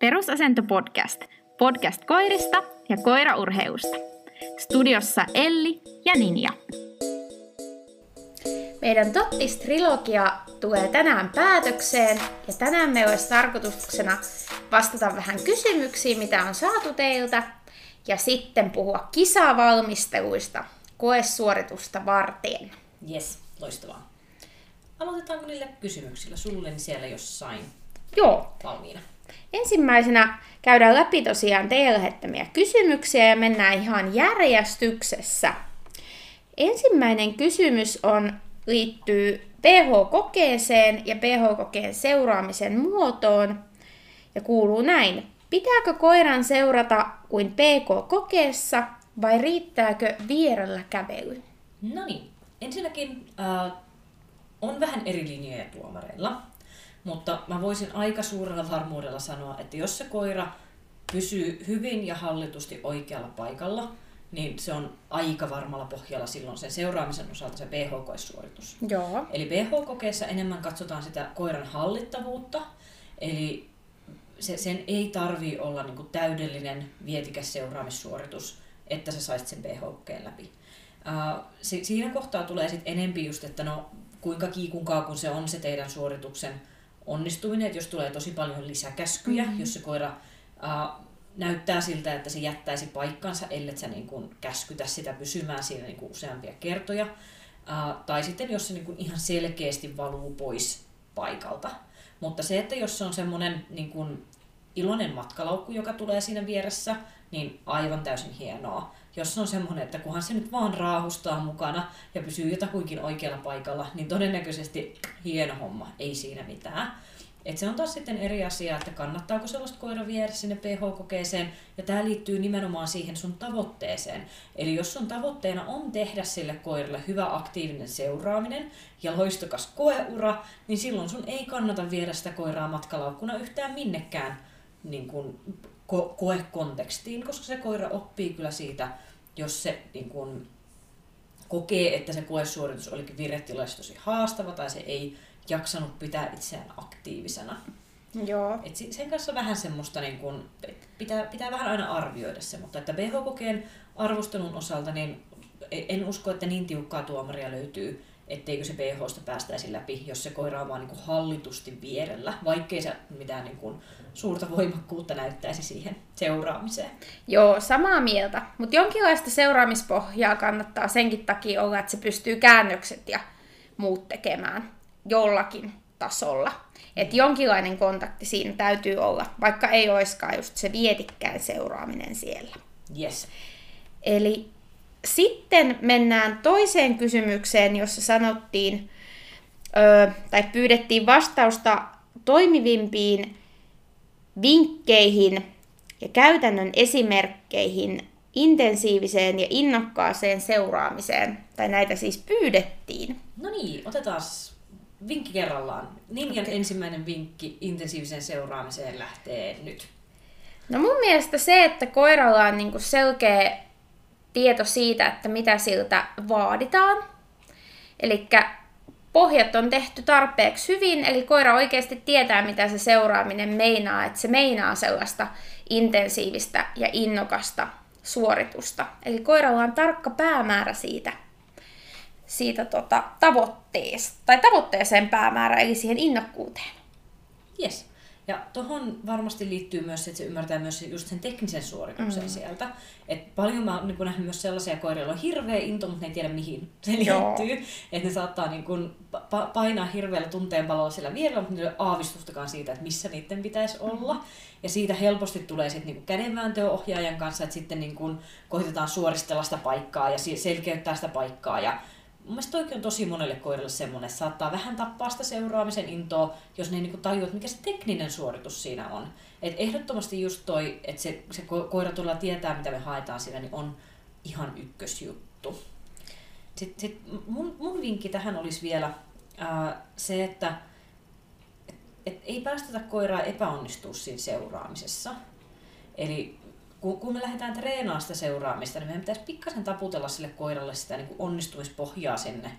Perusasento podcast. Podcast koirista ja koiraurheusta. Studiossa Elli ja Ninja. Meidän Tottis-trilogia tulee tänään päätökseen ja tänään me olisi tarkoituksena vastata vähän kysymyksiin, mitä on saatu teiltä ja sitten puhua kisavalmisteluista koesuoritusta varten. Yes, loistavaa. Aloitetaanko niille kysymyksillä sulle niin siellä jossain Joo. valmiina? Ensimmäisenä käydään läpi tosiaan teille lähettämiä kysymyksiä ja mennään ihan järjestyksessä. Ensimmäinen kysymys on, liittyy PH-kokeeseen ja PH-kokeen seuraamisen muotoon ja kuuluu näin. Pitääkö koiran seurata kuin PK-kokeessa vai riittääkö vierellä kävely? No niin, ensinnäkin äh, on vähän eri linjoja tuomareilla, mutta mä voisin aika suurella varmuudella sanoa, että jos se koira pysyy hyvin ja hallitusti oikealla paikalla, niin se on aika varmalla pohjalla silloin sen seuraamisen osalta se BH-koesuoritus. Joo. Eli BH-kokeessa enemmän katsotaan sitä koiran hallittavuutta, eli se, sen ei tarvi olla niin täydellinen vietikäs seuraamissuoritus, että sä saisit sen BH-kokeen läpi. Uh, si, siinä kohtaa tulee sitten enempi just, että no kuinka kiikunkaa kun se on se teidän suorituksen onnistuminen, että jos tulee tosi paljon lisäkäskyjä, mm-hmm. jos se koira uh, näyttää siltä, että se jättäisi paikkansa, ellei sä niin kuin käskytä sitä pysymään siinä niin kuin useampia kertoja. Uh, tai sitten jos se niin kuin ihan selkeästi valuu pois paikalta. Mutta se, että jos se on semmoinen niin kuin iloinen matkalaukku, joka tulee siinä vieressä, niin aivan täysin hienoa. Jos on semmoinen, että kunhan se nyt vaan raahustaa mukana ja pysyy jotakuinkin oikealla paikalla, niin todennäköisesti hieno homma, ei siinä mitään. Et se on taas sitten eri asia, että kannattaako sellaista koira viedä sinne PH-kokeeseen, ja tämä liittyy nimenomaan siihen sun tavoitteeseen. Eli jos sun tavoitteena on tehdä sille koiralle hyvä aktiivinen seuraaminen ja loistokas koeura, niin silloin sun ei kannata viedä sitä koiraa matkalaukkuna yhtään minnekään niin kuin ko- koekontekstiin, koska se koira oppii kyllä siitä, jos se niin kuin, kokee, että se koesuoritus olikin virretilassa tosi haastava tai se ei jaksanut pitää itseään aktiivisena. Joo. Et sen kanssa vähän semmoista, niin kun, pitää, pitää vähän aina arvioida se, mutta että BH-kokeen arvostelun osalta niin en usko, että niin tiukkaa tuomaria löytyy, etteikö se BHsta päästäisi läpi, jos se koira on vaan niin hallitusti vierellä, vaikkei se mitään niin kuin suurta voimakkuutta näyttäisi siihen seuraamiseen. Joo, samaa mieltä. Mutta jonkinlaista seuraamispohjaa kannattaa senkin takia olla, että se pystyy käännökset ja muut tekemään jollakin tasolla. Että jonkinlainen kontakti siinä täytyy olla, vaikka ei olisikaan just se vietikkään seuraaminen siellä. Yes. Eli sitten mennään toiseen kysymykseen, jossa sanottiin, ö, tai pyydettiin vastausta toimivimpiin vinkkeihin ja käytännön esimerkkeihin intensiiviseen ja innokkaaseen seuraamiseen, tai näitä siis pyydettiin. No niin, otetaan vinkki kerrallaan. Ninjan okay. ensimmäinen vinkki intensiiviseen seuraamiseen lähtee nyt. No mun mielestä se, että koiralla on niinku selkeä tieto siitä, että mitä siltä vaaditaan. Eli pohjat on tehty tarpeeksi hyvin, eli koira oikeasti tietää, mitä se seuraaminen meinaa, että se meinaa sellaista intensiivistä ja innokasta suoritusta. Eli koiralla on tarkka päämäärä siitä, siitä tota, tavoitteesta, tai tavoitteeseen päämäärä, eli siihen innokkuuteen. Yes. Ja tuohon varmasti liittyy myös, että se ymmärtää myös just sen teknisen suorituksen mm. sieltä. Et paljon mä oon niin nähnyt myös sellaisia koiria, joilla on hirveä into, mutta ne ei tiedä mihin se liittyy. Että ne saattaa niin kun pa- painaa hirveällä tunteenpalolla sillä vierellä, mutta niillä ei ole aavistustakaan siitä, että missä niiden pitäisi mm. olla. Ja siitä helposti tulee sitten niin kädenvääntöohjaajan kanssa, että sitten niin kun koitetaan suoristella sitä paikkaa ja selkeyttää sitä paikkaa. Ja mun mielestä toikin on tosi monelle koiralle semmoinen, saattaa vähän tappaa sitä seuraamisen intoa, jos ne ei niinku tajua, että mikä se tekninen suoritus siinä on. Et ehdottomasti just toi, että se, se koira tuolla tietää, mitä me haetaan siinä, niin on ihan ykkösjuttu. Sitten sit mun, mun vinkki tähän olisi vielä ää, se, että et, et ei päästetä koiraa epäonnistua siinä seuraamisessa. Eli kun, kun me lähdetään treenaamaan sitä seuraamista, niin meidän pitäisi pikkasen taputella sille koiralle sitä niin onnistumispohjaa sinne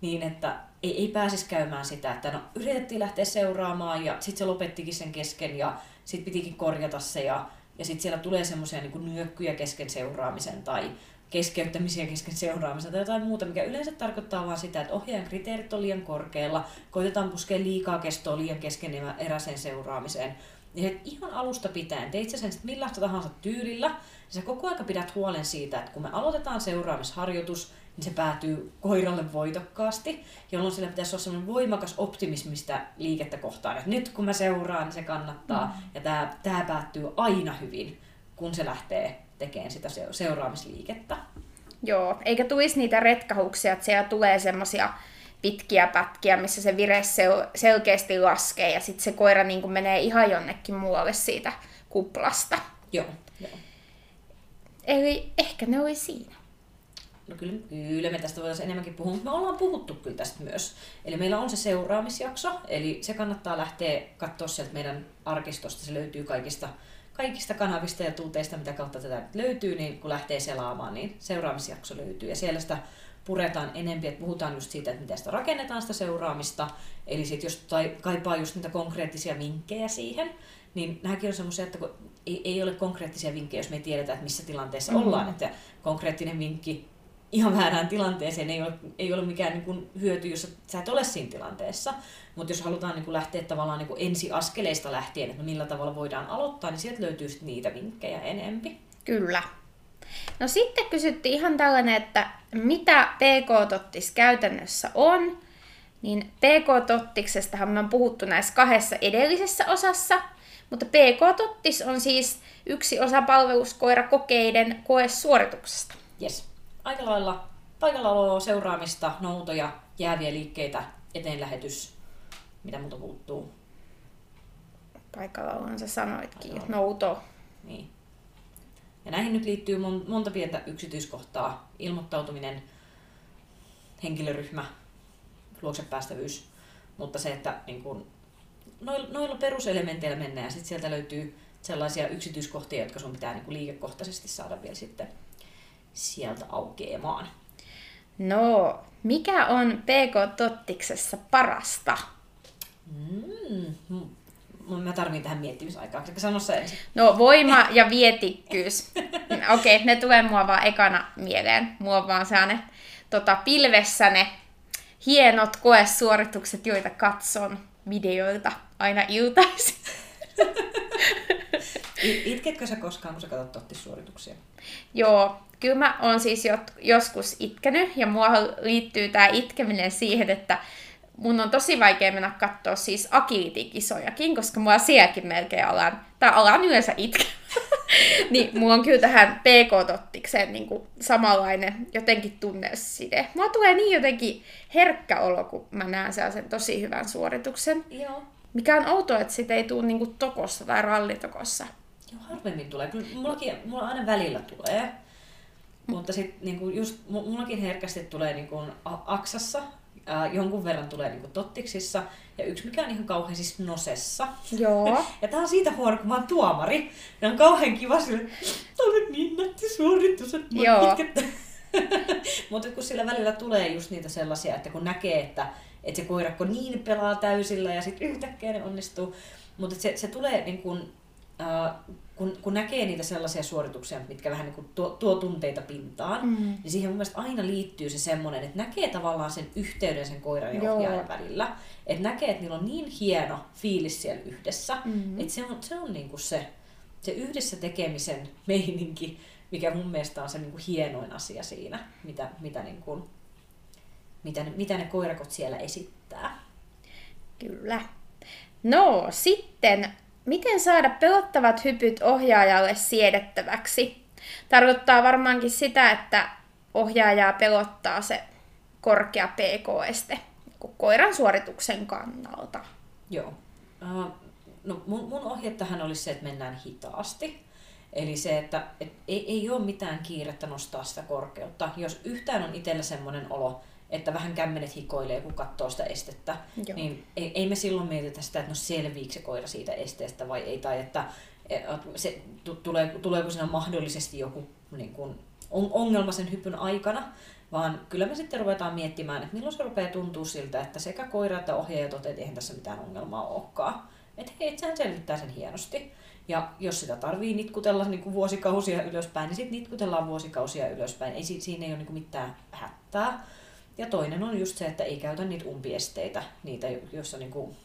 niin, että ei, ei pääsisi käymään sitä, että no yritettiin lähteä seuraamaan ja sitten se lopettikin sen kesken ja sitten pitikin korjata se ja, ja sitten siellä tulee semmoisia niin nyökkyjä kesken seuraamisen tai keskeyttämisiä kesken seuraamisen tai jotain muuta, mikä yleensä tarkoittaa vain sitä, että ohjaajan kriteerit on liian korkealla, koitetaan puskea liikaa kestoa liian keskeneräiseen seuraamiseen. Ja ihan alusta pitäen, teit sä sen millaista tahansa tyylillä, niin sä koko aika pidät huolen siitä, että kun me aloitetaan seuraamisharjoitus, niin se päätyy koiralle voitokkaasti, jolloin sillä pitäisi olla sellainen voimakas optimismista liikettä kohtaan, että nyt kun mä seuraan, niin se kannattaa, mm. ja tämä, tämä päättyy aina hyvin, kun se lähtee tekemään sitä seuraamisliikettä. Joo, eikä tulisi niitä retkahuksia, että siellä tulee semmoisia pitkiä pätkiä, missä se vire sel- selkeästi laskee ja sitten se koira niin kuin menee ihan jonnekin muualle siitä kuplasta. Joo, joo. Eli ehkä ne oli siinä. No kyllä, kyllä me tästä voitaisiin enemmänkin puhua, mutta me ollaan puhuttu kyllä tästä myös. Eli meillä on se seuraamisjakso, eli se kannattaa lähteä katsoa sieltä meidän arkistosta. Se löytyy kaikista, kaikista kanavista ja tuuteista, mitä kautta tätä löytyy, niin kun lähtee selaamaan, niin seuraamisjakso löytyy. Ja siellä sitä puretaan enempi, että puhutaan just siitä, että miten sitä rakennetaan sitä seuraamista. Eli sit jos kaipaa just niitä konkreettisia vinkkejä siihen, niin nämäkin on semmoisia, että kun ei, ei ole konkreettisia vinkkejä, jos me ei tiedetä, että missä tilanteessa mm-hmm. ollaan. Että konkreettinen vinkki ihan väärään tilanteeseen ei ole, ei ole mikään niin kuin hyöty, jos sä et ole siinä tilanteessa. Mutta jos halutaan niin kuin lähteä tavallaan niin kuin ensiaskeleista lähtien, että millä tavalla voidaan aloittaa, niin sieltä löytyy sitten niitä vinkkejä enempi. Kyllä. No sitten kysyttiin ihan tällainen, että mitä PK-tottis käytännössä on. Niin PK-tottiksestahan me on puhuttu näissä kahdessa edellisessä osassa, mutta PK-tottis on siis yksi osa palveluskoirakokeiden koesuorituksesta. Yes aika lailla paikallaoloa, seuraamista, noutoja, jääviä liikkeitä, eteenlähetys, mitä muuta puuttuu. Paikallaolohan sä sanoitkin, Paikalla. nouto. Niin. Ja näihin nyt liittyy monta pientä yksityiskohtaa. Ilmoittautuminen, henkilöryhmä, luoksepäästävyys. Mutta se, että niin kun, noilla, noilla peruselementeillä mennään ja sitten sieltä löytyy sellaisia yksityiskohtia, jotka sun pitää niin liikekohtaisesti saada vielä sitten sieltä aukeamaan. No, mikä on PK-tottiksessa parasta? Mm, mä tarvitsen tähän miettimisaikaa. Sano se ensin? No, voima ja vietikkyys. Okei, okay, ne tulee mua vaan ekana mieleen. Mua vaan saa ne tota, pilvessä ne hienot koesuoritukset, joita katson videoilta aina iltaisin. Itketkö sä koskaan, kun sä katsot tottissuorituksia? Joo, kyllä mä oon siis joskus itkenyt, ja mua liittyy tämä itkeminen siihen, että mun on tosi vaikea mennä katsoa siis agility-kisojakin, koska mua sielläkin melkein alan, tai alan yleensä itke. niin mulla on kyllä tähän PK-tottikseen niin kuin samanlainen jotenkin tunneside. Mua tulee niin jotenkin herkkä olo, kun mä näen sellaisen tosi hyvän suorituksen. Joo. Mikä on outoa, että sitä ei tule niin kuin tokossa tai rallitokossa. Joo, harvemmin tulee. Kyllä mullakin, mulla aina välillä tulee. Mutta sitten niinku just, mullakin herkästi tulee niinku aksassa, ää, jonkun verran tulee niinku tottiksissa, ja yksi mikä on ihan kauhean siis nosessa. Joo. ja tää on siitä huono, kun mä oon tuomari. Ja on kauhean kiva sille, on niin nätti suoritus, että Joo. Mutta kun sillä välillä tulee just niitä sellaisia, että kun näkee, että, että se koirakko niin pelaa täysillä ja sitten yhtäkkiä ne onnistuu. Mutta se, se tulee niin kun, kun, kun näkee niitä sellaisia suorituksia, mitkä vähän niin kuin tuo, tuo tunteita pintaan, mm. niin siihen mun mielestä aina liittyy se semmoinen, että näkee tavallaan sen yhteyden sen koiran ja ohjaajan välillä. Että näkee, että niillä on niin hieno fiilis siellä yhdessä, mm. että se on, se on niin kuin se, se yhdessä tekemisen meininki, mikä mun mielestä on se niin kuin hienoin asia siinä, mitä, mitä, niin kuin, mitä, ne, mitä ne koirakot siellä esittää. Kyllä. No, sitten Miten saada pelottavat hypyt ohjaajalle siedettäväksi? Tarkoittaa varmaankin sitä, että ohjaajaa pelottaa se korkea PK-este koiran suorituksen kannalta. Joo. Uh, no mun, mun ohje tähän olisi se, että mennään hitaasti. Eli se, että et ei, ei ole mitään kiirettä nostaa sitä korkeutta. Jos yhtään on itsellä semmoinen olo, että vähän kämmenet hikoilee, kun katsoo sitä estettä, Joo. niin ei, ei me silloin mietitä sitä, että no selviikö se koira siitä esteestä vai ei, tai että se, tulee, tuleeko siinä mahdollisesti joku niin kuin, ongelma sen hypyn aikana, vaan kyllä me sitten ruvetaan miettimään, että milloin se rupeaa tuntua siltä, että sekä koira että ohjaaja toteaa, että eihän tässä mitään ongelmaa olekaan. Että hei, sehän selvittää sen hienosti. Ja jos sitä tarvii nitkutella niin kuin vuosikausia ylöspäin, niin sitten nitkutellaan vuosikausia ylöspäin. Ei, siinä ei ole niin kuin mitään hätää. Ja toinen on just se, että ei käytä niitä umpiesteitä, niitä, joissa niin kuin,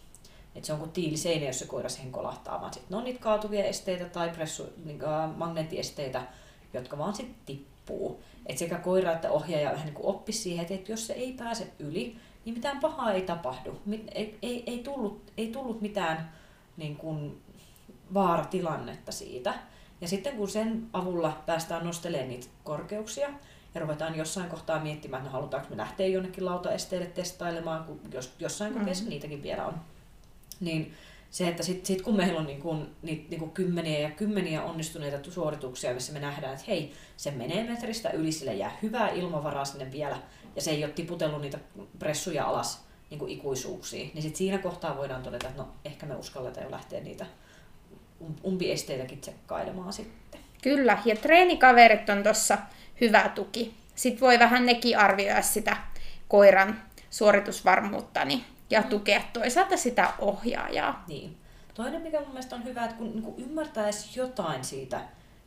että se on kuin tiiliseinä, jos se koira siihen kolahtaa, vaan sitten on niitä kaatuvia esteitä tai pressu, niin, äh, magneettiesteitä, jotka vaan sitten tippuu. Et sekä koira että ohjaaja vähän niin kuin oppi siihen, että jos se ei pääse yli, niin mitään pahaa ei tapahdu. Ei, ei, ei, tullut, ei tullut mitään niin kuin, vaaratilannetta siitä. Ja sitten kun sen avulla päästään nostelemaan niitä korkeuksia ja ruvetaan jossain kohtaa miettimään, että no, halutaanko me lähteä jonnekin lautaesteelle testailemaan, kun jos, jossain kokeessa mm-hmm. niitäkin vielä on, niin se, että sitten sit kun meillä on niin kun, niitä niin kun kymmeniä ja kymmeniä onnistuneita suorituksia, missä me nähdään, että hei, se menee metristä yli, sille jää hyvää ilmavaraa sinne vielä, ja se ei ole tiputellut niitä pressuja alas niin kuin ikuisuuksiin, niin sitten siinä kohtaa voidaan todeta, että no ehkä me uskalletaan jo lähteä niitä Um, umpiesteitäkin tsekkailemaan sitten. Kyllä, ja treenikaverit on tuossa hyvä tuki. Sitten voi vähän nekin arvioida sitä koiran suoritusvarmuutta niin, ja mm. tukea toisaalta sitä ohjaajaa. Niin. Toinen, mikä mun mielestä on hyvä, että kun niin ymmärtäisi jotain siitä,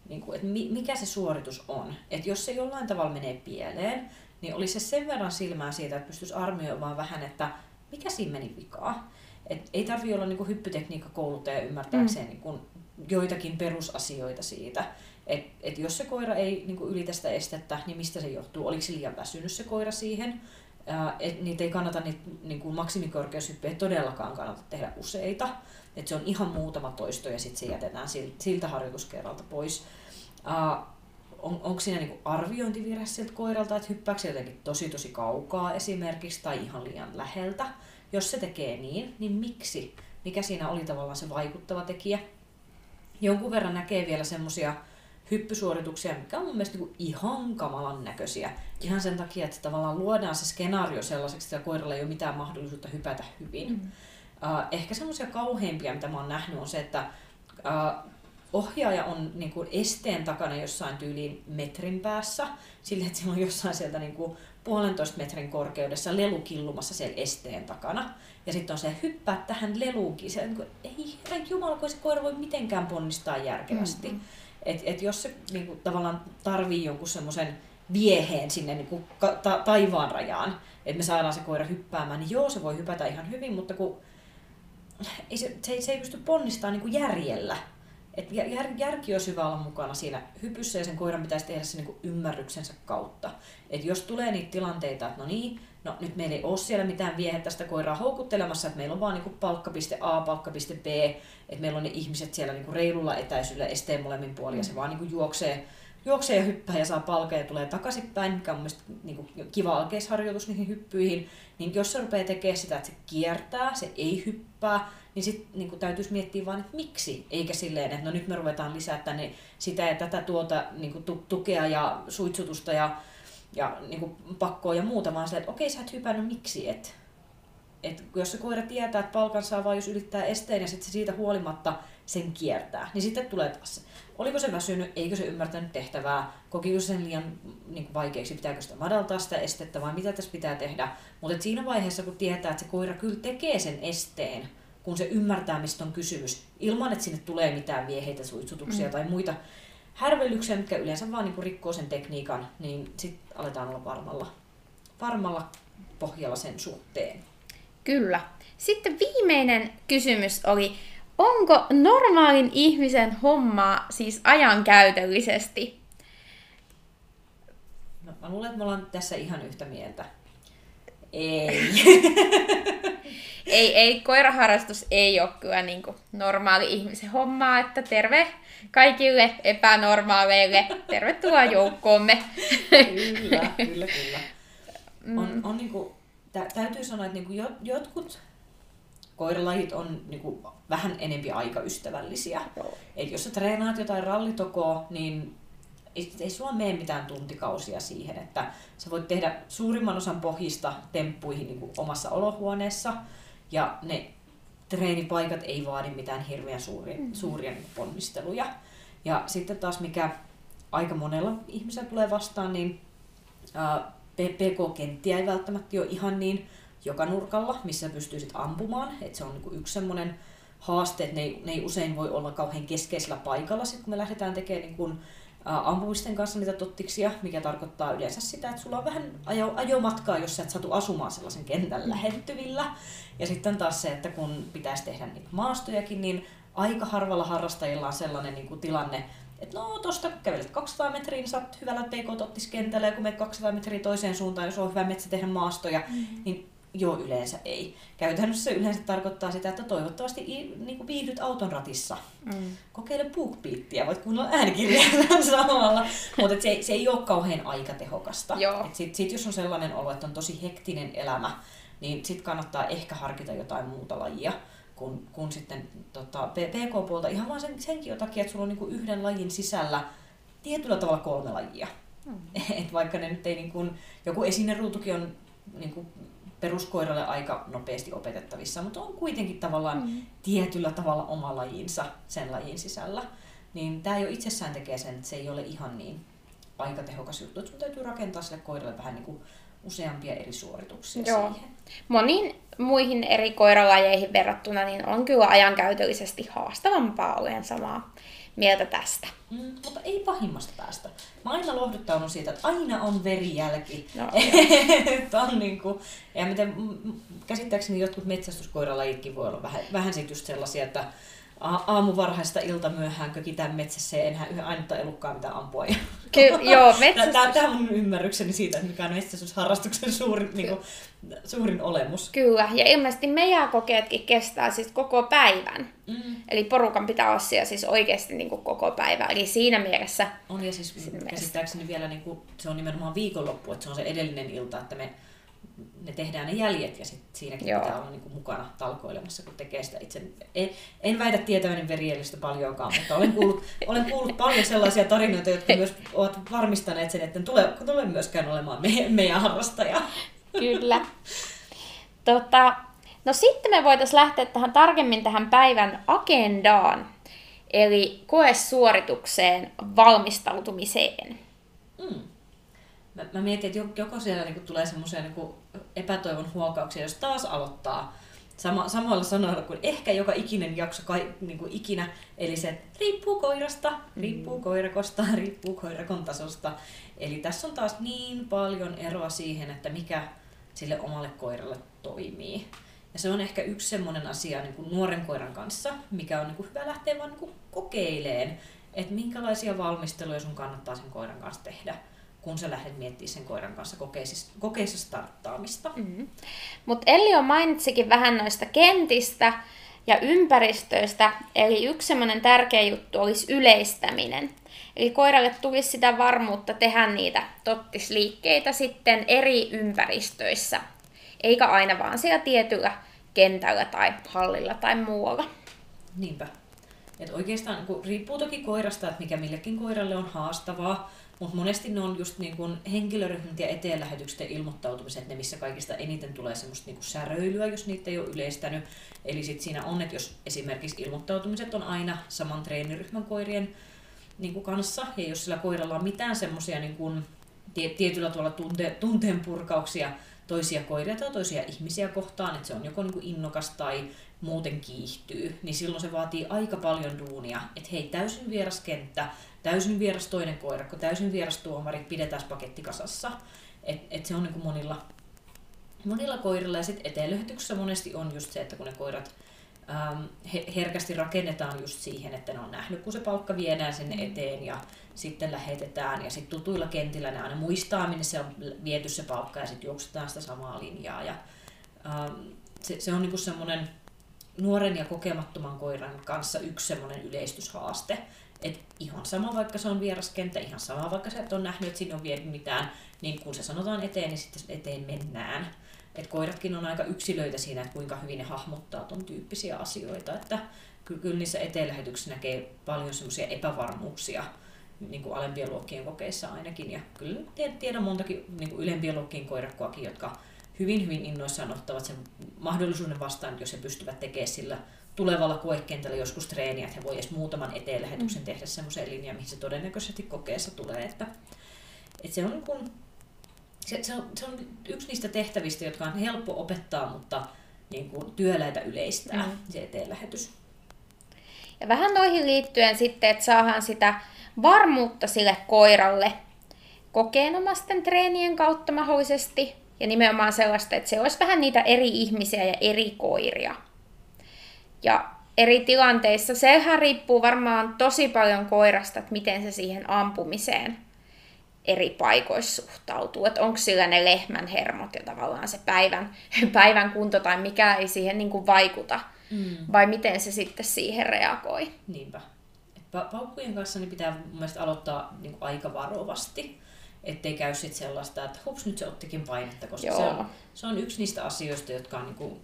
niin kuin, että mikä se suoritus on. Että jos se jollain tavalla menee pieleen, niin olisi se sen verran silmää siitä, että pystyisi arvioimaan vähän, että mikä siinä meni vikaa. Et ei tarvi olla niinku hyppytekniikkakouluttaja ymmärtääkseen mm. niinku joitakin perusasioita siitä. Et, et jos se koira ei niinku ylitä sitä estettä, niin mistä se johtuu? Oliko se liian väsynyt se koira siihen? Ää, et niitä ei kannata niitä niinku maksimikorkeushyppyjä todellakaan kannata tehdä useita. Et se on ihan muutama toisto ja sitten se jätetään siltä harjoituskerralta pois. Ää, on, onko siinä niinku arviointivirhe siltä koiralta, että hyppääkö se jotenkin tosi tosi kaukaa esimerkiksi tai ihan liian läheltä? Jos se tekee niin, niin miksi? Mikä siinä oli tavallaan se vaikuttava tekijä? Jonkun verran näkee vielä semmoisia hyppysuorituksia, mikä on mun mielestä niin ihan kamalan näköisiä. Ihan sen takia, että tavallaan luodaan se skenaario sellaiseksi, että koiralla ei ole mitään mahdollisuutta hypätä hyvin. Mm. Uh, ehkä semmoisia kauheimpia, mitä mä oon nähnyt, on se, että uh, ohjaaja on niin kuin esteen takana jossain tyyliin metrin päässä, sillä että sillä on jossain sieltä niin kuin puolentoista metrin korkeudessa lelu killumassa siellä esteen takana. Ja sitten on se hyppää tähän leluunkin. Se, niin kuin, ei herra jumala, kun se koira voi mitenkään ponnistaa järkevästi. Mm-hmm. Et, et jos se niin kuin, tavallaan tarvii jonkun semmoisen vieheen sinne niin kuin, ta- taivaan rajaan, että me saadaan se koira hyppäämään, niin joo, se voi hypätä ihan hyvin, mutta kun ei se, se, ei, se ei pysty ponnistamaan niin kuin järjellä. Et jär, järki on hyvä olla mukana siinä hypyssä ja sen koiran pitäisi tehdä se niin ymmärryksensä kautta. Et jos tulee niitä tilanteita, että no niin, no nyt meillä ei ole siellä mitään viehettä sitä koiraa houkuttelemassa, että meillä on vaan niin palkkapiste A, palkkapiste B, että meillä on ne ihmiset siellä niin reilulla etäisyydellä esteen molemmin puolin ja se vaan niin juoksee, juoksee ja hyppää ja saa palkea ja tulee takaisinpäin, mikä on mielestäni niin kiva alkeisharjoitus niihin hyppyihin, niin jos se rupeaa tekemään sitä, että se kiertää, se ei hyppää, niin sitten niin täytyisi miettiä vaan, että miksi, eikä silleen, että no nyt me ruvetaan lisää tänne sitä ja tätä tuota niin kuin tukea ja suitsutusta ja, ja niin kuin pakkoa ja muuta, vaan silleen, että okei, sä et hypännyt, miksi et? Et jos se koira tietää, että palkan saa vain jos ylittää esteen ja sitten se siitä huolimatta sen kiertää, niin sitten tulee taas se. Oliko se väsynyt, eikö se ymmärtänyt tehtävää, kokiko sen liian niin kuin vaikeaksi, pitääkö sitä madaltaa sitä estettä vai mitä tässä pitää tehdä. Mutta siinä vaiheessa, kun tietää, että se koira kyllä tekee sen esteen, kun se ymmärtää, mistä on kysymys, ilman että sinne tulee mitään vieheitä, suitsutuksia mm. tai muita härvellyksiä, mitkä yleensä vaan niin rikkoo sen tekniikan, niin sitten aletaan olla varmalla, varmalla pohjalla sen suhteen. Kyllä. Sitten viimeinen kysymys oli, onko normaalin ihmisen hommaa siis ajankäytöllisesti? No, mä luulen, että me ollaan tässä ihan yhtä mieltä. Ei. ei, ei, koiraharrastus ei ole kyllä niin kuin normaali ihmisen hommaa, että terve kaikille epänormaaleille. Tervetuloa joukkoomme. kyllä, kyllä, kyllä. On, mm. on niin kuin, tä, täytyy sanoa, että niin kuin jotkut koiralajit on niin kuin vähän enempi aikaystävällisiä. Et jos sä treenaat jotain rallitokoa, niin ei, ei sulla mene mitään tuntikausia siihen, että sä voit tehdä suurimman osan pohjista temppuihin niin kuin omassa olohuoneessa, ja ne treenipaikat ei vaadi mitään hirveän suuria, mm. suuria niin ponnisteluja. Ja sitten taas mikä aika monella ihmisellä tulee vastaan, niin ää, PK-kenttiä ei välttämättä ole ihan niin joka nurkalla, missä pystyisit ampumaan. Et se on niinku yksi semmoinen haaste, että ne ei, ne ei usein voi olla kauhean keskeisellä paikalla, sit kun me lähdetään tekemään niin kun, ä, ampumisten kanssa niitä tottiksia, mikä tarkoittaa yleensä sitä, että sulla on vähän ajo, ajomatkaa, jos sä et satu asumaan sellaisen kentän mm. lähettyvillä. Ja sitten taas se, että kun pitäisi tehdä niitä maastojakin, niin aika harvalla harrastajilla on sellainen niin kuin tilanne, että no tosta kun kävelet 200 metriä, niin saat hyvällä pk-tottiskentällä, ja kun menet 200 metriä toiseen suuntaan, jos on hyvä metsä tehdä maastoja, mm. niin Joo, yleensä ei. Käytännössä yleensä tarkoittaa sitä, että toivottavasti niin kuin viihdyt auton ratissa. Mm. Kokeile BookBeatia, voit kuunnella äänikirjaa samalla. Mutta se, se ei ole kauhean aikatehokasta. Et sit, sit, jos on sellainen olo, että on tosi hektinen elämä, niin sitten kannattaa ehkä harkita jotain muuta lajia kuin, kuin sitten tota, PK-puolta. Ihan vaan sen, senkin takia, että sulla on niinku yhden lajin sisällä tietyllä tavalla kolme lajia. Mm. Et vaikka ne nyt ei, niin kuin, joku esineruutukin on niin kuin, peruskoiralle aika nopeasti opetettavissa, mutta on kuitenkin tavallaan mm. tietyllä tavalla oma lajinsa sen lajin sisällä. Niin tämä jo itsessään tekee sen, että se ei ole ihan niin aikatehokas juttu, että sun täytyy rakentaa sille koiralle vähän niin kuin useampia eri suorituksia Joo. siihen. Moniin muihin eri koiralajeihin verrattuna niin on kyllä ajankäytöllisesti haastavampaa, olen samaa mieltä tästä. Mm, mutta ei pahimmasta päästä. Mä aina lohduttaudun siitä, että aina on verijälki. No, on niin kuin, ja miten, käsittääkseni jotkut metsästyskoiralajitkin voi olla vähän, vähän sit just sellaisia, että aamu varhaista ilta myöhään kökitään metsässä ja enhän yhä ainutta elukkaa mitä ampua. Kyllä, joo, metsästys... Tämä, tämä on mun ymmärrykseni siitä, että mikä on metsästysharrastuksen suurin, niin kuin, suurin olemus. Kyllä, ja ilmeisesti meidän kokeetkin kestää siis koko päivän. Mm. Eli porukan pitää olla siellä siis oikeasti niin kuin koko päivä. Eli siinä mielessä... On ja siis käsittääkseni vielä niin kuin, se on nimenomaan viikonloppu, että se on se edellinen ilta, että me ne tehdään ne jäljet ja sit siinäkin Joo. pitää olla niinku mukana talkoilemassa, kun tekee sitä itse. En, en väitä tietäväni verielistä paljonkaan, mutta olen kuullut, olen kuullut paljon sellaisia tarinoita, jotka myös ovat varmistaneet sen, että en tule, tule myöskään olemaan me, meidän harrastaja. Kyllä. Tota, no sitten me voitaisiin lähteä tähän tarkemmin tähän päivän agendaan, eli koesuoritukseen valmistautumiseen. Mm mä, mä mietin, että joko siellä niinku tulee semmoisia niinku epätoivon huokauksia, jos taas aloittaa sama, samoilla sanoilla kuin ehkä joka ikinen jakso kai, niin kuin ikinä. Eli se riippuu koirasta, riippuu mm. koirakosta, riippuu koirakon tasosta. Eli tässä on taas niin paljon eroa siihen, että mikä sille omalle koiralle toimii. Ja se on ehkä yksi semmoinen asia niin kuin nuoren koiran kanssa, mikä on niin kuin hyvä lähteä vaan niin kuin kokeileen, että minkälaisia valmisteluja sun kannattaa sen koiran kanssa tehdä kun sä lähdet miettimään sen koiran kanssa kokeisessa, kokeissa starttaamista. Mm-hmm. Mutta Elli on mainitsikin vähän noista kentistä ja ympäristöistä, eli yksi semmoinen tärkeä juttu olisi yleistäminen. Eli koiralle tulisi sitä varmuutta tehdä niitä tottisliikkeitä sitten eri ympäristöissä, eikä aina vaan siellä tietyllä kentällä tai hallilla tai muualla. Niinpä. Et oikeastaan kun riippuu toki koirasta, että mikä millekin koiralle on haastavaa, mutta monesti ne on just niin kun henkilöryhmät ja eteenlähetykset ilmoittautumiset, ne missä kaikista eniten tulee semmoista niin säröilyä, jos niitä ei ole yleistänyt. Eli sit siinä on, että jos esimerkiksi ilmoittautumiset on aina saman treeniryhmän koirien niin kuin kanssa, ja jos sillä koiralla on mitään semmoisia niin tietyllä tuolla tunte, tunteen purkauksia toisia koiria tai toisia ihmisiä kohtaan, että se on joko niin kuin innokas tai muuten kiihtyy, niin silloin se vaatii aika paljon duunia, että hei, täysin vieras kenttä, täysin vieras toinen koira, kun täysin vieras tuomari, pidetään paketti kasassa. Et, et se on niin monilla, monilla koirilla. Ja sitten eteenlyhytyksessä monesti on just se, että kun ne koirat ähm, he, herkästi rakennetaan just siihen, että ne on nähnyt, kun se palkka viedään sinne mm. eteen ja sitten lähetetään. Ja sitten tutuilla kentillä ne aina muistaa, minne se on viety se palkka ja sitten juoksetaan sitä samaa linjaa. Ja, ähm, se, se on niinku semmoinen nuoren ja kokemattoman koiran kanssa yksi semmoinen yleistyshaaste, et ihan sama, vaikka se on vieraskenttä, ihan sama, vaikka sä et ole nähnyt, että sinne on vienyt mitään, niin kun se sanotaan eteen, niin sitten eteen mennään. Et koiratkin on aika yksilöitä siinä, että kuinka hyvin ne hahmottaa ton tyyppisiä asioita. Että kyllä niissä eteenlähetyksissä näkee paljon semmoisia epävarmuuksia, niin kuin alempien luokkien kokeissa ainakin. Ja kyllä tiedän montakin niin kuin ylempien luokkien koirakkoakin, jotka hyvin hyvin innoissaan ottavat sen mahdollisuuden vastaan, jos he pystyvät tekemään sillä tulevalla koekentällä joskus treeniä, että he voi edes muutaman eteenlähetyksen mm. tehdä semmoiseen linjaan, mihin se todennäköisesti kokeessa tulee. Että, että se on niin kuin, se, se, on, se on yksi niistä tehtävistä, jotka on helppo opettaa, mutta niin kuin työläitä yleistää, mm. se eteenlähetys. Ja vähän noihin liittyen sitten, että saadaan sitä varmuutta sille koiralle kokeenomasten treenien kautta mahdollisesti. Ja nimenomaan sellaista, että se olisi vähän niitä eri ihmisiä ja eri koiria. Ja eri tilanteissa, sehän riippuu varmaan tosi paljon koirasta, että miten se siihen ampumiseen eri paikoissa suhtautuu. Että onko sillä ne lehmän hermot ja tavallaan se päivän, päivän kunto tai mikä ei siihen niin kuin vaikuta. Mm. Vai miten se sitten siihen reagoi. Niinpä. Pa- paukkujen kanssa niin pitää mun mielestä aloittaa niin kuin aika varovasti. Ettei käy sitten sellaista, että hups, nyt se ottikin painetta, koska se on, se on yksi niistä asioista, jotka on niin kuin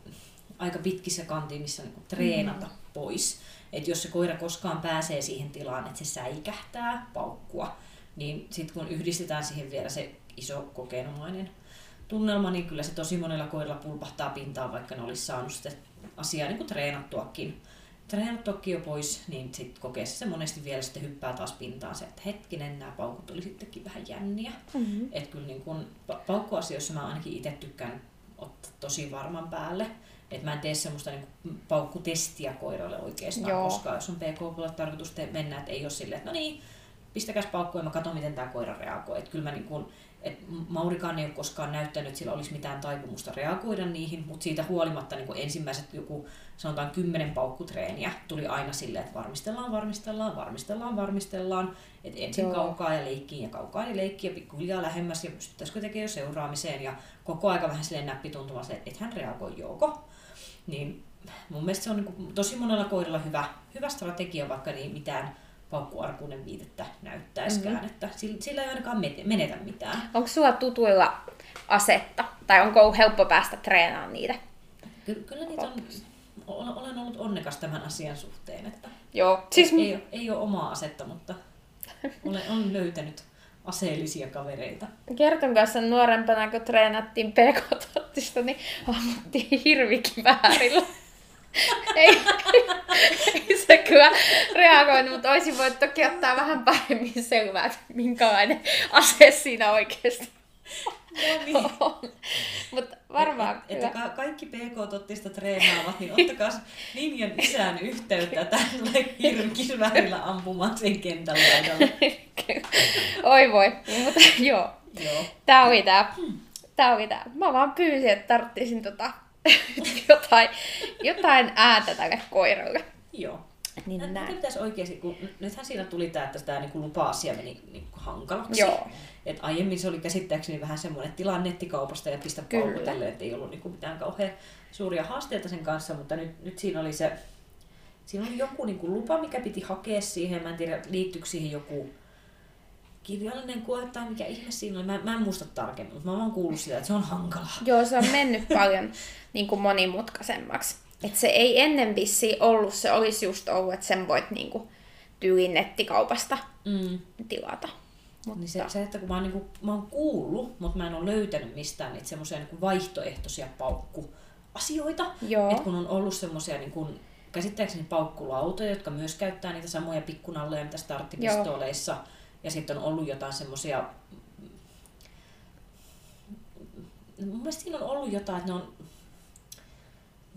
aika pitkissä kantimissa niin kuin treenata mm. pois. Että jos se koira koskaan pääsee siihen tilaan, että se säikähtää paukkua, niin sitten kun yhdistetään siihen vielä se iso kokeenomainen tunnelma, niin kyllä se tosi monella koiralla pulpahtaa pintaan, vaikka ne olisi saanut sitä asiaa niin kuin treenattuakin. Treenattuakin jo pois, niin sitten kokeessa se monesti vielä sitten hyppää taas pintaan se, että hetkinen, nämä paukut oli sittenkin vähän jänniä. Mm-hmm. Että kyllä niin kun, paukkuasioissa mä ainakin itse tykkään ottaa tosi varman päälle. Että mä en tee semmoista niin paukkutestiä koiralle oikeastaan, Joo. koska jos on PK tarkoitus te- mennä, että ei ole silleen, että no niin, pistäkäs paukku ja mä katson, miten tämä koira reagoi. Että kyllä mä niin kun, et Maurikaan ei ole koskaan näyttänyt, että sillä olisi mitään taipumusta reagoida niihin, mutta siitä huolimatta niin ensimmäiset joku sanotaan kymmenen paukkutreeniä tuli aina silleen, että varmistellaan, varmistellaan, varmistellaan, varmistellaan. Että ensin Joo. kaukaa ja leikkiin ja kaukaa ja leikkiin ja pikkuhiljaa lähemmäs ja pystyttäisikö tekemään jo seuraamiseen ja koko aika vähän silleen näppituntumassa, että et hän reagoi joko. Niin mun mielestä se on niin tosi monella koiralla hyvä, hyvä strategia, vaikka niin mitään paukkuarkuuden viitettä näyttäiskään, mm-hmm. että sillä ei ainakaan menetä mitään. Onko sulla tutuilla asetta, tai onko helppo päästä treenaamaan niitä? Ky- kyllä niitä on, olen ollut onnekas tämän asian suhteen, että Joo. Siis... ei, ole, ei ole omaa asetta, mutta olen, olen löytänyt aseellisia kavereita. Kerton kanssa nuorempana, kun treenattiin pk niin ammuttiin hirvikiväärillä ei, ei se kyllä reagoinut, mutta olisin voinut toki ottaa vähän paremmin selvää, että minkälainen ase siinä oikeasti No niin. Mutta varmaan et, että ka- kaikki PK-tottista treenaavat, niin ottakaa linjan isään yhteyttä tälle hirvikisvärillä ampumaan sen kentän laidalle. Oi voi, mutta joo. joo. Tää oli tää. Tää oli tää. Mä vaan pyysin, että tarttisin tota jotain, jotain ääntä tälle koiralle. Joo. Niin näin. pitäisi oikeasti, kun nythän siinä tuli tämä, että tämä niin lupa-asia meni niin hankalaksi. Joo. Et aiemmin se oli käsittääkseni vähän semmoinen tilanne nettikaupasta ja pistä paukutelle, että ei ollut niin kuin mitään kauhean suuria haasteita sen kanssa, mutta nyt, nyt siinä oli se, siinä oli joku niin kuin lupa, mikä piti hakea siihen, mä en tiedä liittyykö siihen joku kirjallinen koe tai mikä ihme siinä oli. Mä, mä en muista tarkemmin, mutta mä oon kuullut sitä, että se on hankalaa. Joo, se on mennyt paljon niin kuin monimutkaisemmaksi. Et se ei ennen vissi ollut, se olisi just ollut, että sen voit niin kuin, tyyliin nettikaupasta mm. tilata. Mutta... Niin se, se, että kun mä oon, niin kuin, mä oon kuullut, mutta mä en ole löytänyt mistään niitä semmoisia niin vaihtoehtoisia paukkuasioita. Että kun on ollut semmoisia niin kuin, käsittääkseni paukkulautoja, jotka myös käyttää niitä samoja pikkunalleja, mitä starttipistooleissa. Joo ja sitten on ollut jotain semmoisia... Mun mielestä siinä on ollut jotain, että ne on,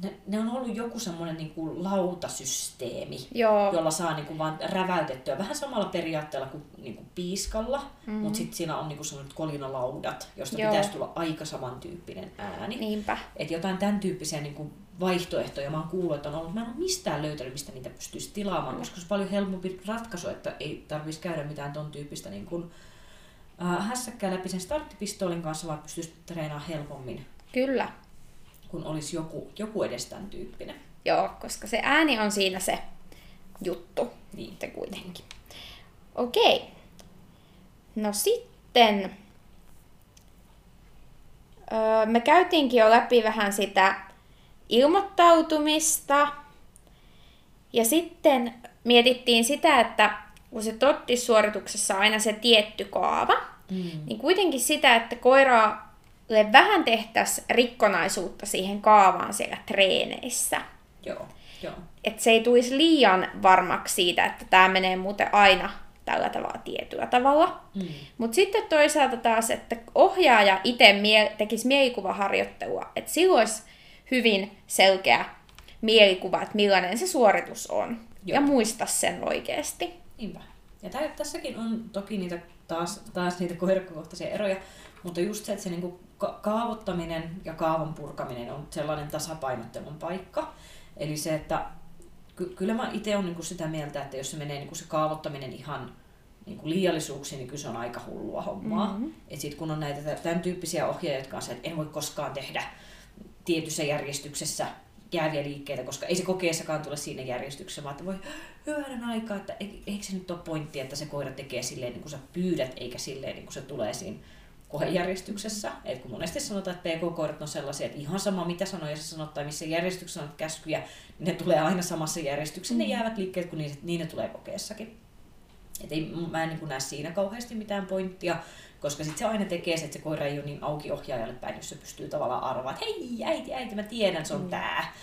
ne, ne on ollut joku semmoinen niin kuin lautasysteemi, Joo. jolla saa niin kuin vaan räväytettyä vähän samalla periaatteella kuin, niin kuin piiskalla, mm-hmm. mutta sitten siinä on niin kuin sellaiset kolinalaudat, josta Joo. pitäisi tulla aika samantyyppinen ääni. Niinpä. Et jotain tämän tyyppisiä niin kuin vaihtoehtoja mä oon kuullut, että on ollut. Mä en ole mistään löytänyt, mistä niitä pystyisi tilaamaan, koska se on paljon helpompi ratkaisu, että ei tarvitsisi käydä mitään ton tyyppistä niin kuin, äh, hässäkkää läpi sen starttipistoolin kanssa, vaan pystyisi treenaamaan helpommin. Kyllä. Kun olisi joku, joku edes tämän tyyppinen. Joo, koska se ääni on siinä se juttu. Niin. Te kuitenkin. Okei. No sitten... Öö, me käytiinkin jo läpi vähän sitä ilmoittautumista. Ja sitten mietittiin sitä, että kun se tottissuorituksessa on aina se tietty kaava, mm. niin kuitenkin sitä, että koiraalle vähän tehtäisiin rikkonaisuutta siihen kaavaan siellä treeneissä. Joo, joo. Että se ei tulisi liian varmaksi siitä, että tämä menee muuten aina tällä tavalla tietyllä tavalla. Mm. Mutta sitten toisaalta taas, että ohjaaja itse mie- tekisi mielikuvaharjoittelua, että silloin olisi hyvin selkeä mielikuva, että millainen se suoritus on. Joo. Ja muista sen oikeasti. Niinpä. Ja tä, tässäkin on toki niitä taas, taas niitä koirakohtaisia eroja, mutta just se, että se niinku ka- kaavoittaminen ja kaavan purkaminen on sellainen tasapainottelun paikka. Eli se, että ky- kyllä mä itse olen niinku sitä mieltä, että jos se menee niinku se kaavoittaminen ihan niinku liiallisuuksiin, niin kyllä se on aika hullua hommaa. Mm-hmm. Et sit kun on näitä tämän tyyppisiä ohjeita, jotka on se, että en voi koskaan tehdä tietyssä järjestyksessä jääviä liikkeitä, koska ei se kokeessakaan tule siinä järjestyksessä, vaan että voi hyvänen aikaa, että e- eikö se nyt ole pointti, että se koira tekee silleen niin kuin sä pyydät, eikä silleen niin kuin se tulee siinä kohejärjestyksessä. Et kun monesti sanotaan, että PK-koirat on sellaisia, että ihan sama mitä sanoja sä sanot tai missä järjestyksessä sanot käskyjä, niin ne tulee aina samassa järjestyksessä, ne jäävät liikkeet, kun niin, niin ne tulee kokeessakin. Et ei, mä en niin näe siinä kauheasti mitään pointtia, koska sitten se aina tekee se, että se koira ei ole niin auki ohjaajalle päin, jos se pystyy tavallaan arvaamaan, että hei äiti, äiti, mä tiedän, se on mm. tää.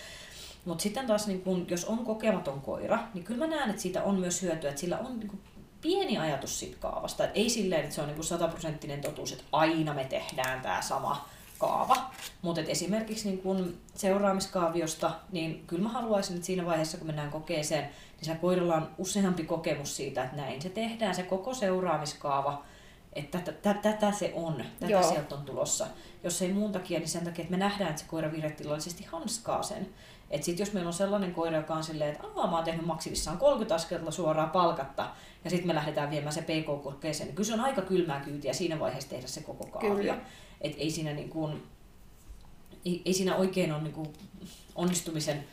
Mutta sitten taas, niin kun, jos on kokematon koira, niin kyllä mä näen, että siitä on myös hyötyä, että sillä on niin kun, pieni ajatus siitä kaavasta. Et ei silleen, että se on niin sataprosenttinen totuus, että aina me tehdään tämä sama kaava. Mutta esimerkiksi niin kun seuraamiskaaviosta, niin kyllä mä haluaisin, että siinä vaiheessa, kun mennään kokeeseen, niin se koiralla on useampi kokemus siitä, että näin se tehdään, se koko seuraamiskaava, että tätä, tätä se on, tätä Joo. sieltä on tulossa. Jos ei muun takia, niin sen takia, että me nähdään, että se koira virhetilallisesti hanskaa sen. Että sit jos meillä on sellainen koira, joka on silleen, että Aa, mä oon tehnyt maksimissaan 30 askelta suoraan palkatta, ja sitten me lähdetään viemään se PK-kokeeseen, niin kyllä se on aika kylmää kyytiä siinä vaiheessa tehdä se koko kaavio. Että ei siinä, niin kuin, ei, ei siinä oikein ole niin kuin onnistumisen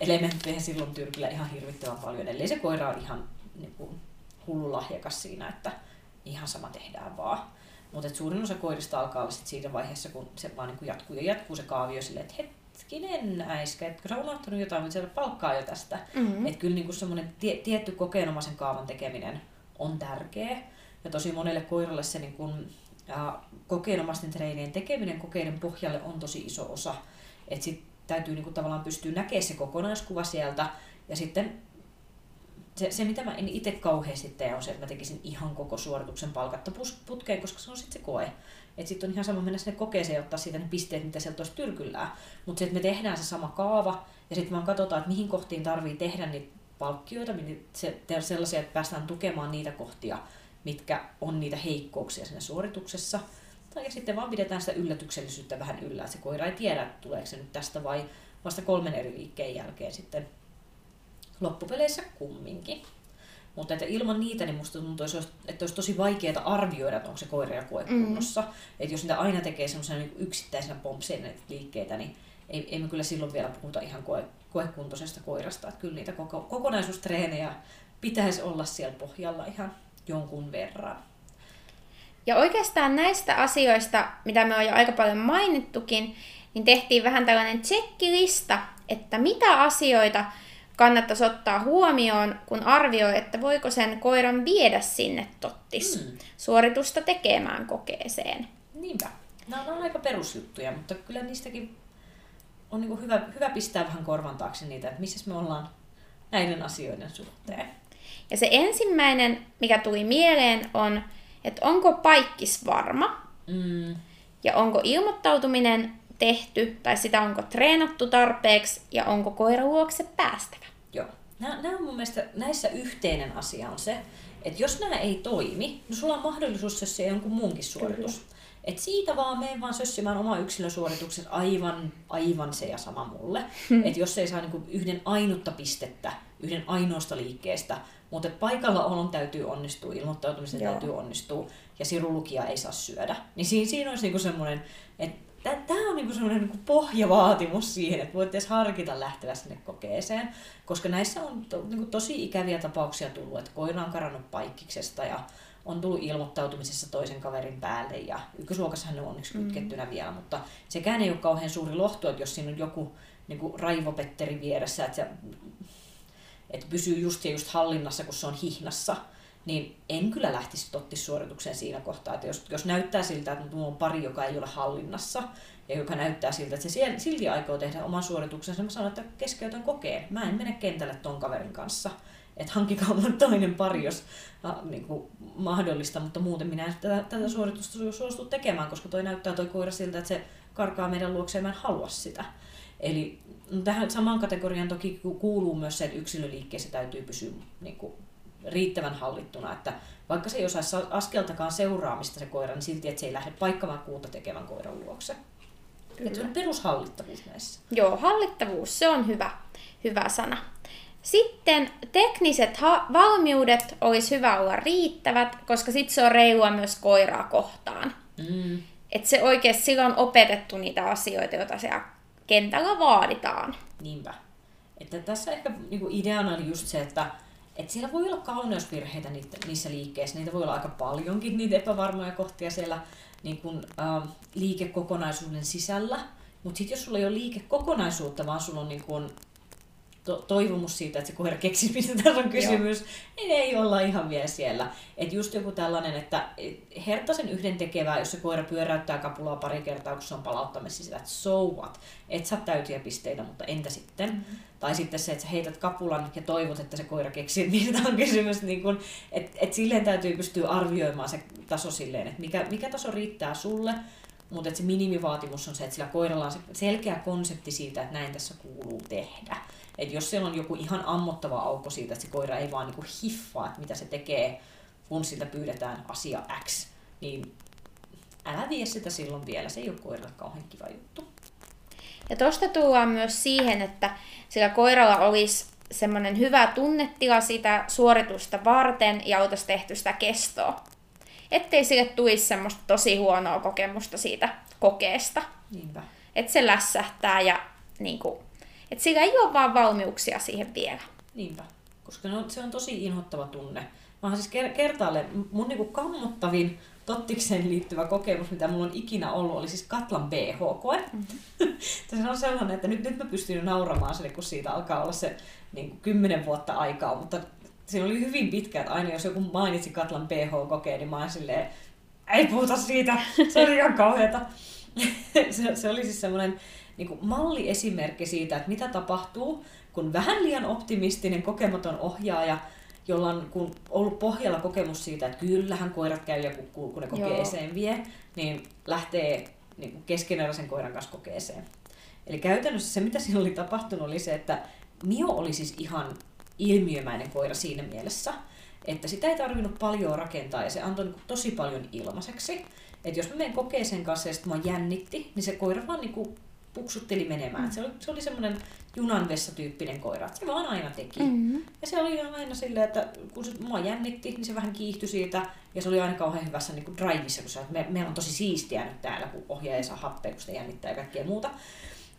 elementtejä silloin tyrkillä ihan hirvittävän paljon, ellei se koira on ihan niin kuin, hullu lahjakas siinä, että ihan sama tehdään vaan. Mutta suurin osa koirista alkaa olla sit siinä vaiheessa, kun se vaan niin jatkuu ja jatkuu se kaavio silleen, että hetkinen äiskä, etkö sä unohtanut jotain, mutta siellä palkkaa jo tästä. Mm-hmm. Että kyllä niin semmoinen tie, tietty kokeenomaisen kaavan tekeminen on tärkeä. Ja tosi monelle koiralle se niin kuin, ja kokeenomaisten treenien tekeminen kokeiden pohjalle on tosi iso osa. Että sitten täytyy niin kuin, tavallaan pystyä näkemään se kokonaiskuva sieltä ja sitten se, se, mitä mä en itse kauheasti tee, on se, että mä tekisin ihan koko suorituksen palkatta putkeen, koska se on sitten se koe. Että sitten on ihan sama mennä sinne kokeeseen ja ottaa siitä ne pisteet, mitä sieltä olisi tyrkyllään. Mutta se, että me tehdään se sama kaava ja sitten vaan katsotaan, että mihin kohtiin tarvii tehdä niitä palkkioita, niin se, sellaisia, että päästään tukemaan niitä kohtia, mitkä on niitä heikkouksia siinä suorituksessa. Tai sitten vaan pidetään sitä yllätyksellisyyttä vähän yllä, että se koira ei tiedä, että tuleeko se nyt tästä vai vasta kolmen eri liikkeen jälkeen sitten loppupeleissä kumminkin. Mutta että ilman niitä, niin musta tuntuu, että olisi tosi vaikeaa arvioida, että onko se koira ja koe kunnossa. Mm. Että jos niitä aina tekee semmoisena niin yksittäisenä pompseina liikkeitä, niin ei, ei me kyllä silloin vielä puhuta ihan koe, koekuntoisesta koirasta. Että kyllä niitä koko, kokonaisuustreenejä pitäisi olla siellä pohjalla ihan jonkun verran. Ja oikeastaan näistä asioista, mitä me on jo aika paljon mainittukin, niin tehtiin vähän tällainen checklista, että mitä asioita kannattaisi ottaa huomioon, kun arvioi, että voiko sen koiran viedä sinne tottis mm. suoritusta tekemään kokeeseen. Niinpä. Nämä on aika perusjuttuja, mutta kyllä niistäkin on niin hyvä, hyvä pistää vähän korvan taakse niitä, että missä me ollaan näiden asioiden suhteen. Ja se ensimmäinen, mikä tuli mieleen, on, että onko paikkis varma mm. ja onko ilmoittautuminen tehty tai sitä onko treenattu tarpeeksi ja onko koira luokse päästävä. Joo. Nämä, nämä on mun mielestä, näissä yhteinen asia on se, että jos nämä ei toimi, niin sulla on mahdollisuus sössiä jonkun muunkin suoritus. Kyllä. Et siitä vaan mene vaan sössimään oma yksilösuorituksen aivan, aivan se ja sama mulle. Hmm. Et jos ei saa niinku yhden ainutta pistettä, yhden ainoasta liikkeestä, mutta paikalla olon täytyy onnistua, ilmoittautumisen Joo. täytyy onnistua ja sirulukia ei saa syödä. Niin siinä, siinä olisi niinku semmoinen, että tämä on niinku semmoinen niinku pohjavaatimus siihen, että voit edes harkita lähteä sinne kokeeseen, koska näissä on to, niinku tosi ikäviä tapauksia tullut, että koira on karannut paikkiksesta ja on tullut ilmoittautumisessa toisen kaverin päälle ja ykkösluokassahan ne on onneksi mm. kytkettynä mm. vielä, mutta sekään ei ole kauhean suuri lohtu, että jos siinä on joku niin kuin raivopetteri vieressä, että, se, että pysyy just ja just hallinnassa, kun se on hihnassa, niin en kyllä lähtisi suoritukseen siinä kohtaa. Että jos, jos näyttää siltä, että minulla on pari, joka ei ole hallinnassa, ja joka näyttää siltä, että se silti aikoo tehdä oman suorituksensa, niin mä sanon, että keskeytän kokeen. Mä en mene kentälle ton kaverin kanssa. että hankkikaa mun toinen pari, jos äh, niin kuin, mahdollista, mutta muuten minä en tätä, tätä suoritusta suostu tekemään, koska toi näyttää toi koira siltä, että se karkaa meidän luokseen, mä en halua sitä. Eli no, tähän samaan kategoriaan toki kuuluu myös se, että yksilöliikkeessä täytyy pysyä niin kuin, riittävän hallittuna, että vaikka se ei osaisi askeltakaan seuraamista se koira, niin silti, että se ei lähde paikkamaan kuuta tekevän koiran luokse. Että se on perushallittavuus näissä. Joo, hallittavuus, se on hyvä, hyvä sana. Sitten tekniset ha- valmiudet olisi hyvä olla riittävät, koska sitten se on reilua myös koiraa kohtaan. Mm. Että se oikeasti silloin on opetettu niitä asioita, joita siellä kentällä vaaditaan. Niinpä. Että tässä ehkä niinku ideana oli just se, että et siellä voi olla kauneusvirheitä niitä, niissä liikkeissä. Niitä voi olla aika paljonkin, niitä epävarmoja kohtia siellä niin kun, äh, liikekokonaisuuden sisällä. Mutta sitten jos sulla ei ole liikekokonaisuutta, vaan sulla on niin kun, to- toivomus siitä, että se koira keksii, mistä tässä on kysymys, Joo. niin ei olla ihan vielä siellä. Et just joku tällainen, että hertaisen yhden tekevää, jos se koira pyöräyttää kapulaa pari kertaa, kun se on palauttamassa sitä, että so what, et saa täytiä pisteitä, mutta entä sitten? Mm-hmm. Tai sitten se, että sä heität kapulan ja toivot, että se koira keksii, mistä on kysymys. Niin kun, et, et silleen täytyy pystyä arvioimaan se taso silleen, että mikä, mikä taso riittää sulle, mutta se minimivaatimus on se, että sillä koiralla on se selkeä konsepti siitä, että näin tässä kuuluu tehdä. Et jos siellä on joku ihan ammottava aukko siitä, että se koira ei vaan niinku hiffaa, että mitä se tekee, kun siltä pyydetään asia X, niin älä vie sitä silloin vielä. Se ei ole koiralle kauhean kiva juttu. Ja tuosta tullaan myös siihen, että sillä koiralla olisi semmoinen hyvä tunnetila sitä suoritusta varten ja oltaisiin tehty sitä kestoa. Ettei sille tulisi semmoista tosi huonoa kokemusta siitä kokeesta. Niinpä. Että se lässähtää ja niin kuin, et sillä ei ole vaan valmiuksia siihen vielä. Niinpä, koska ne on, se on tosi inhottava tunne. Mä oon siis kertaalle, mun niinku kammottavin tottikseen liittyvä kokemus, mitä mulla on ikinä ollut, oli siis Katlan BH-koe. Mm-hmm. se on sellainen, että nyt, nyt mä pystyn nauramaan sille, kun siitä alkaa olla se niin kuin kymmenen vuotta aikaa, mutta se oli hyvin pitkä, että aina jos joku mainitsi Katlan BH-kokeen, niin mä oon silleen, ei puhuta siitä, se oli ihan kauheata. se, se oli siis semmoinen niin kuin malliesimerkki siitä, että mitä tapahtuu, kun vähän liian optimistinen, kokematon ohjaaja, jolla on kun ollut pohjalla kokemus siitä, että kyllähän koirat käy ja kukkuu, kun ne kokeeseen vie, niin lähtee niin kuin keskeneräisen koiran kanssa kokeeseen. Eli käytännössä se, mitä siinä oli tapahtunut, oli se, että Mio oli siis ihan ilmiömäinen koira siinä mielessä, että sitä ei tarvinnut paljon rakentaa ja se antoi niin tosi paljon ilmaiseksi. Että jos mä menen kokeeseen kanssa ja sitten mua jännitti, niin se koira vaan niin puksutteli menemään. Mm. Se oli, se oli semmoinen junanvessa-tyyppinen koira. Se vaan aina teki. Mm-hmm. Ja se oli aina silleen, että kun se mua jännitti, niin se vähän kiihtyi siitä. Ja se oli aina kauhean hyvässä niin kuin drivissa, kun se, että me, meillä on tosi siistiä nyt täällä, kun ohjaaja saa happea, kun sitä jännittää ja kaikkea muuta.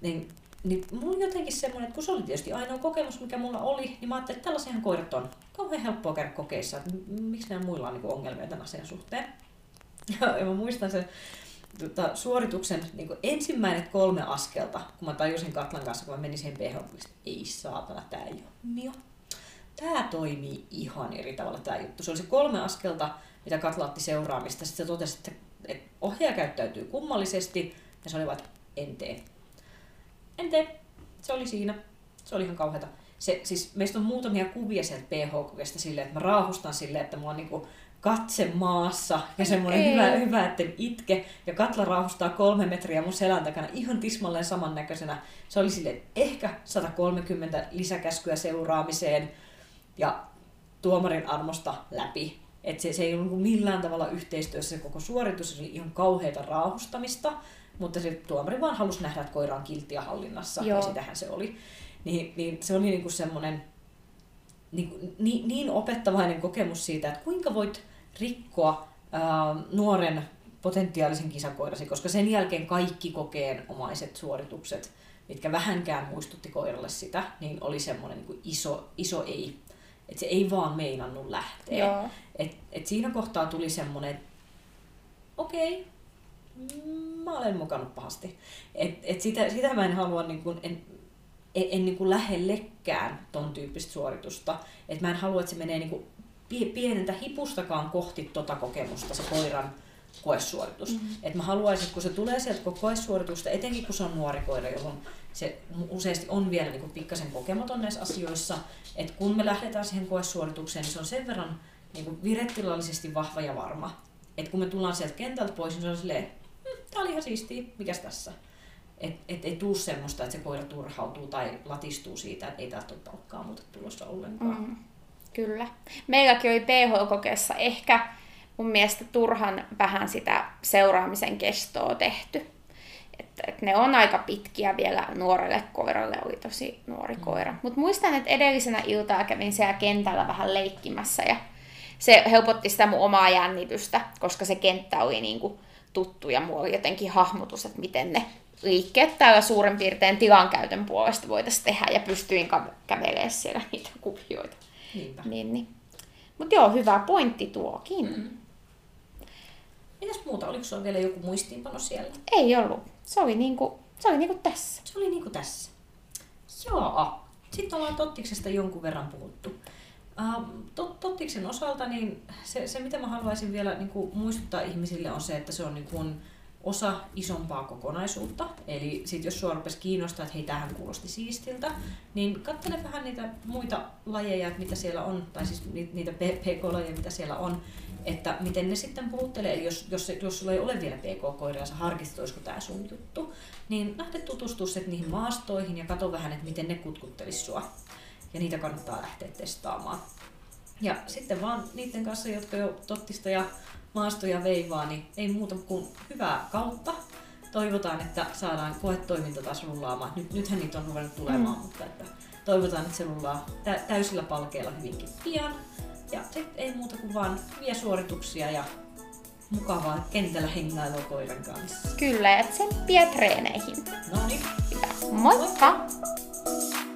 Niin, niin mulla jotenkin semmoinen, että kun se oli tietysti ainoa kokemus, mikä mulla oli, niin mä ajattelin, että tällaisiahan koirat on kauhean helppoa käydä kokeissa, että miksi nämä muilla on niin ongelmia tämän asian suhteen. Ja, mä muistan sen, tota, suorituksen niin ensimmäiset kolme askelta, kun mä tajusin Katlan kanssa, kun mä menin siihen ph että ei saatana, tää ei ole mio. Tää toimii ihan eri tavalla tää juttu. Se oli se kolme askelta, mitä Katla otti seuraamista. Sitten se totesi, että ohjaaja käyttäytyy kummallisesti, ja se oli vaan, että en tee. En tee. Se oli siinä. Se oli ihan kauheata. Se, siis meistä on muutamia kuvia sieltä PH-kokesta silleen, että mä raahustan silleen, että mulla on niinku katse maassa ja semmoinen hyvä, hyvä, että itke. Ja Katla rauhustaa kolme metriä mun selän takana ihan tismalleen samannäköisenä. Se oli sille ehkä 130 lisäkäskyä seuraamiseen ja tuomarin armosta läpi. Et se, se ei ollut millään tavalla yhteistyössä se koko suoritus, se oli ihan kauheita raahustamista, mutta se tuomari vaan halusi nähdä, että koira on kilttiä hallinnassa, Joo. ja sitähän se oli. Niin, niin se oli niinku semmoinen niin, niin, niin opettavainen kokemus siitä, että kuinka voit rikkoa ää, nuoren potentiaalisen kisakoirasi, koska sen jälkeen kaikki kokeenomaiset suoritukset, mitkä vähänkään muistutti koiralle sitä, niin oli semmoinen niin iso, iso ei. Että se ei vaan meinannut lähteä. Et, et siinä kohtaa tuli semmoinen, okei, okay, mä olen mukannut pahasti. Et, et sitä, sitä mä en halua, niin kuin, en, en, en niin kuin lähellekään ton tyyppistä suoritusta. Et mä en halua, että se menee niin kuin pienentä hipustakaan kohti tota kokemusta, se koiran koesuoritus. Mm-hmm. Et mä haluaisin, että kun se tulee sieltä koesuoritusta, etenkin kun se on nuori koira, johon se useasti on vielä niin pikkasen kokematon näissä asioissa, että kun me lähdetään siihen koesuoritukseen, niin se on sen verran niin virettilallisesti vahva ja varma. Että kun me tullaan sieltä kentältä pois, niin se on silleen, tää oli ihan siistiä, mikäs tässä? Että et ei tuu semmoista, että se koira turhautuu tai latistuu siitä, että ei täältä ole palkkaa muuta tulossa ollenkaan. Mm, kyllä. Meilläkin oli PH-kokeessa ehkä mun mielestä turhan vähän sitä seuraamisen kestoa tehty. Että, että ne on aika pitkiä vielä nuorelle koiralle, oli tosi nuori mm. koira. Mutta muistan, että edellisenä iltaa kävin siellä kentällä vähän leikkimässä ja se helpotti sitä mun omaa jännitystä, koska se kenttä oli niin kuin tuttu ja mulla oli jotenkin hahmotus, että miten ne liikkeet täällä suurin piirtein tilankäytön puolesta voitaisiin tehdä ja pystyin kävelemään siellä niitä kuvioita. Niin, niin. Mutta joo, hyvä pointti tuokin. Mm. Mitäs muuta? Oliko sulla vielä joku muistiinpano siellä? Ei ollut. Se oli niinku, se oli niinku tässä. Se oli niinku tässä. Joo. Sitten ollaan Tottiksesta jonkun verran puhuttu. Uh, Tottiksen osalta niin se, se, mitä mä haluaisin vielä niin kuin muistuttaa ihmisille, on se, että se on niin kuin osa isompaa kokonaisuutta. Eli sit jos sua rupesi kiinnostaa, että hei, tähän kuulosti siistiltä, niin katsele vähän niitä muita lajeja, että mitä siellä on, tai siis niitä PK-lajeja, mitä siellä on, että miten ne sitten puhuttelee. Eli jos, jos, jos sulla ei ole vielä PK-koiraa sä harkitset, olisiko tämä sun juttu, niin lähde tutustua niihin maastoihin ja katso vähän, että miten ne kutkuttelisi sua. Ja niitä kannattaa lähteä testaamaan. Ja sitten vaan niiden kanssa, jotka jo tottista ja maastoja veivaa, niin ei muuta kuin hyvää kautta. Toivotaan, että saadaan koetoiminta taas rullaamaan. Nyt, nythän niitä on ruvennut tulemaan, mm. mutta että toivotaan, että se rullaa täysillä palkeilla hyvinkin pian. Ja sitten ei muuta kuin vaan hyviä suorituksia ja mukavaa kentällä hengailua koiran kanssa. Kyllä, ja tsemppiä treeneihin. No niin. Moikka! Moikka.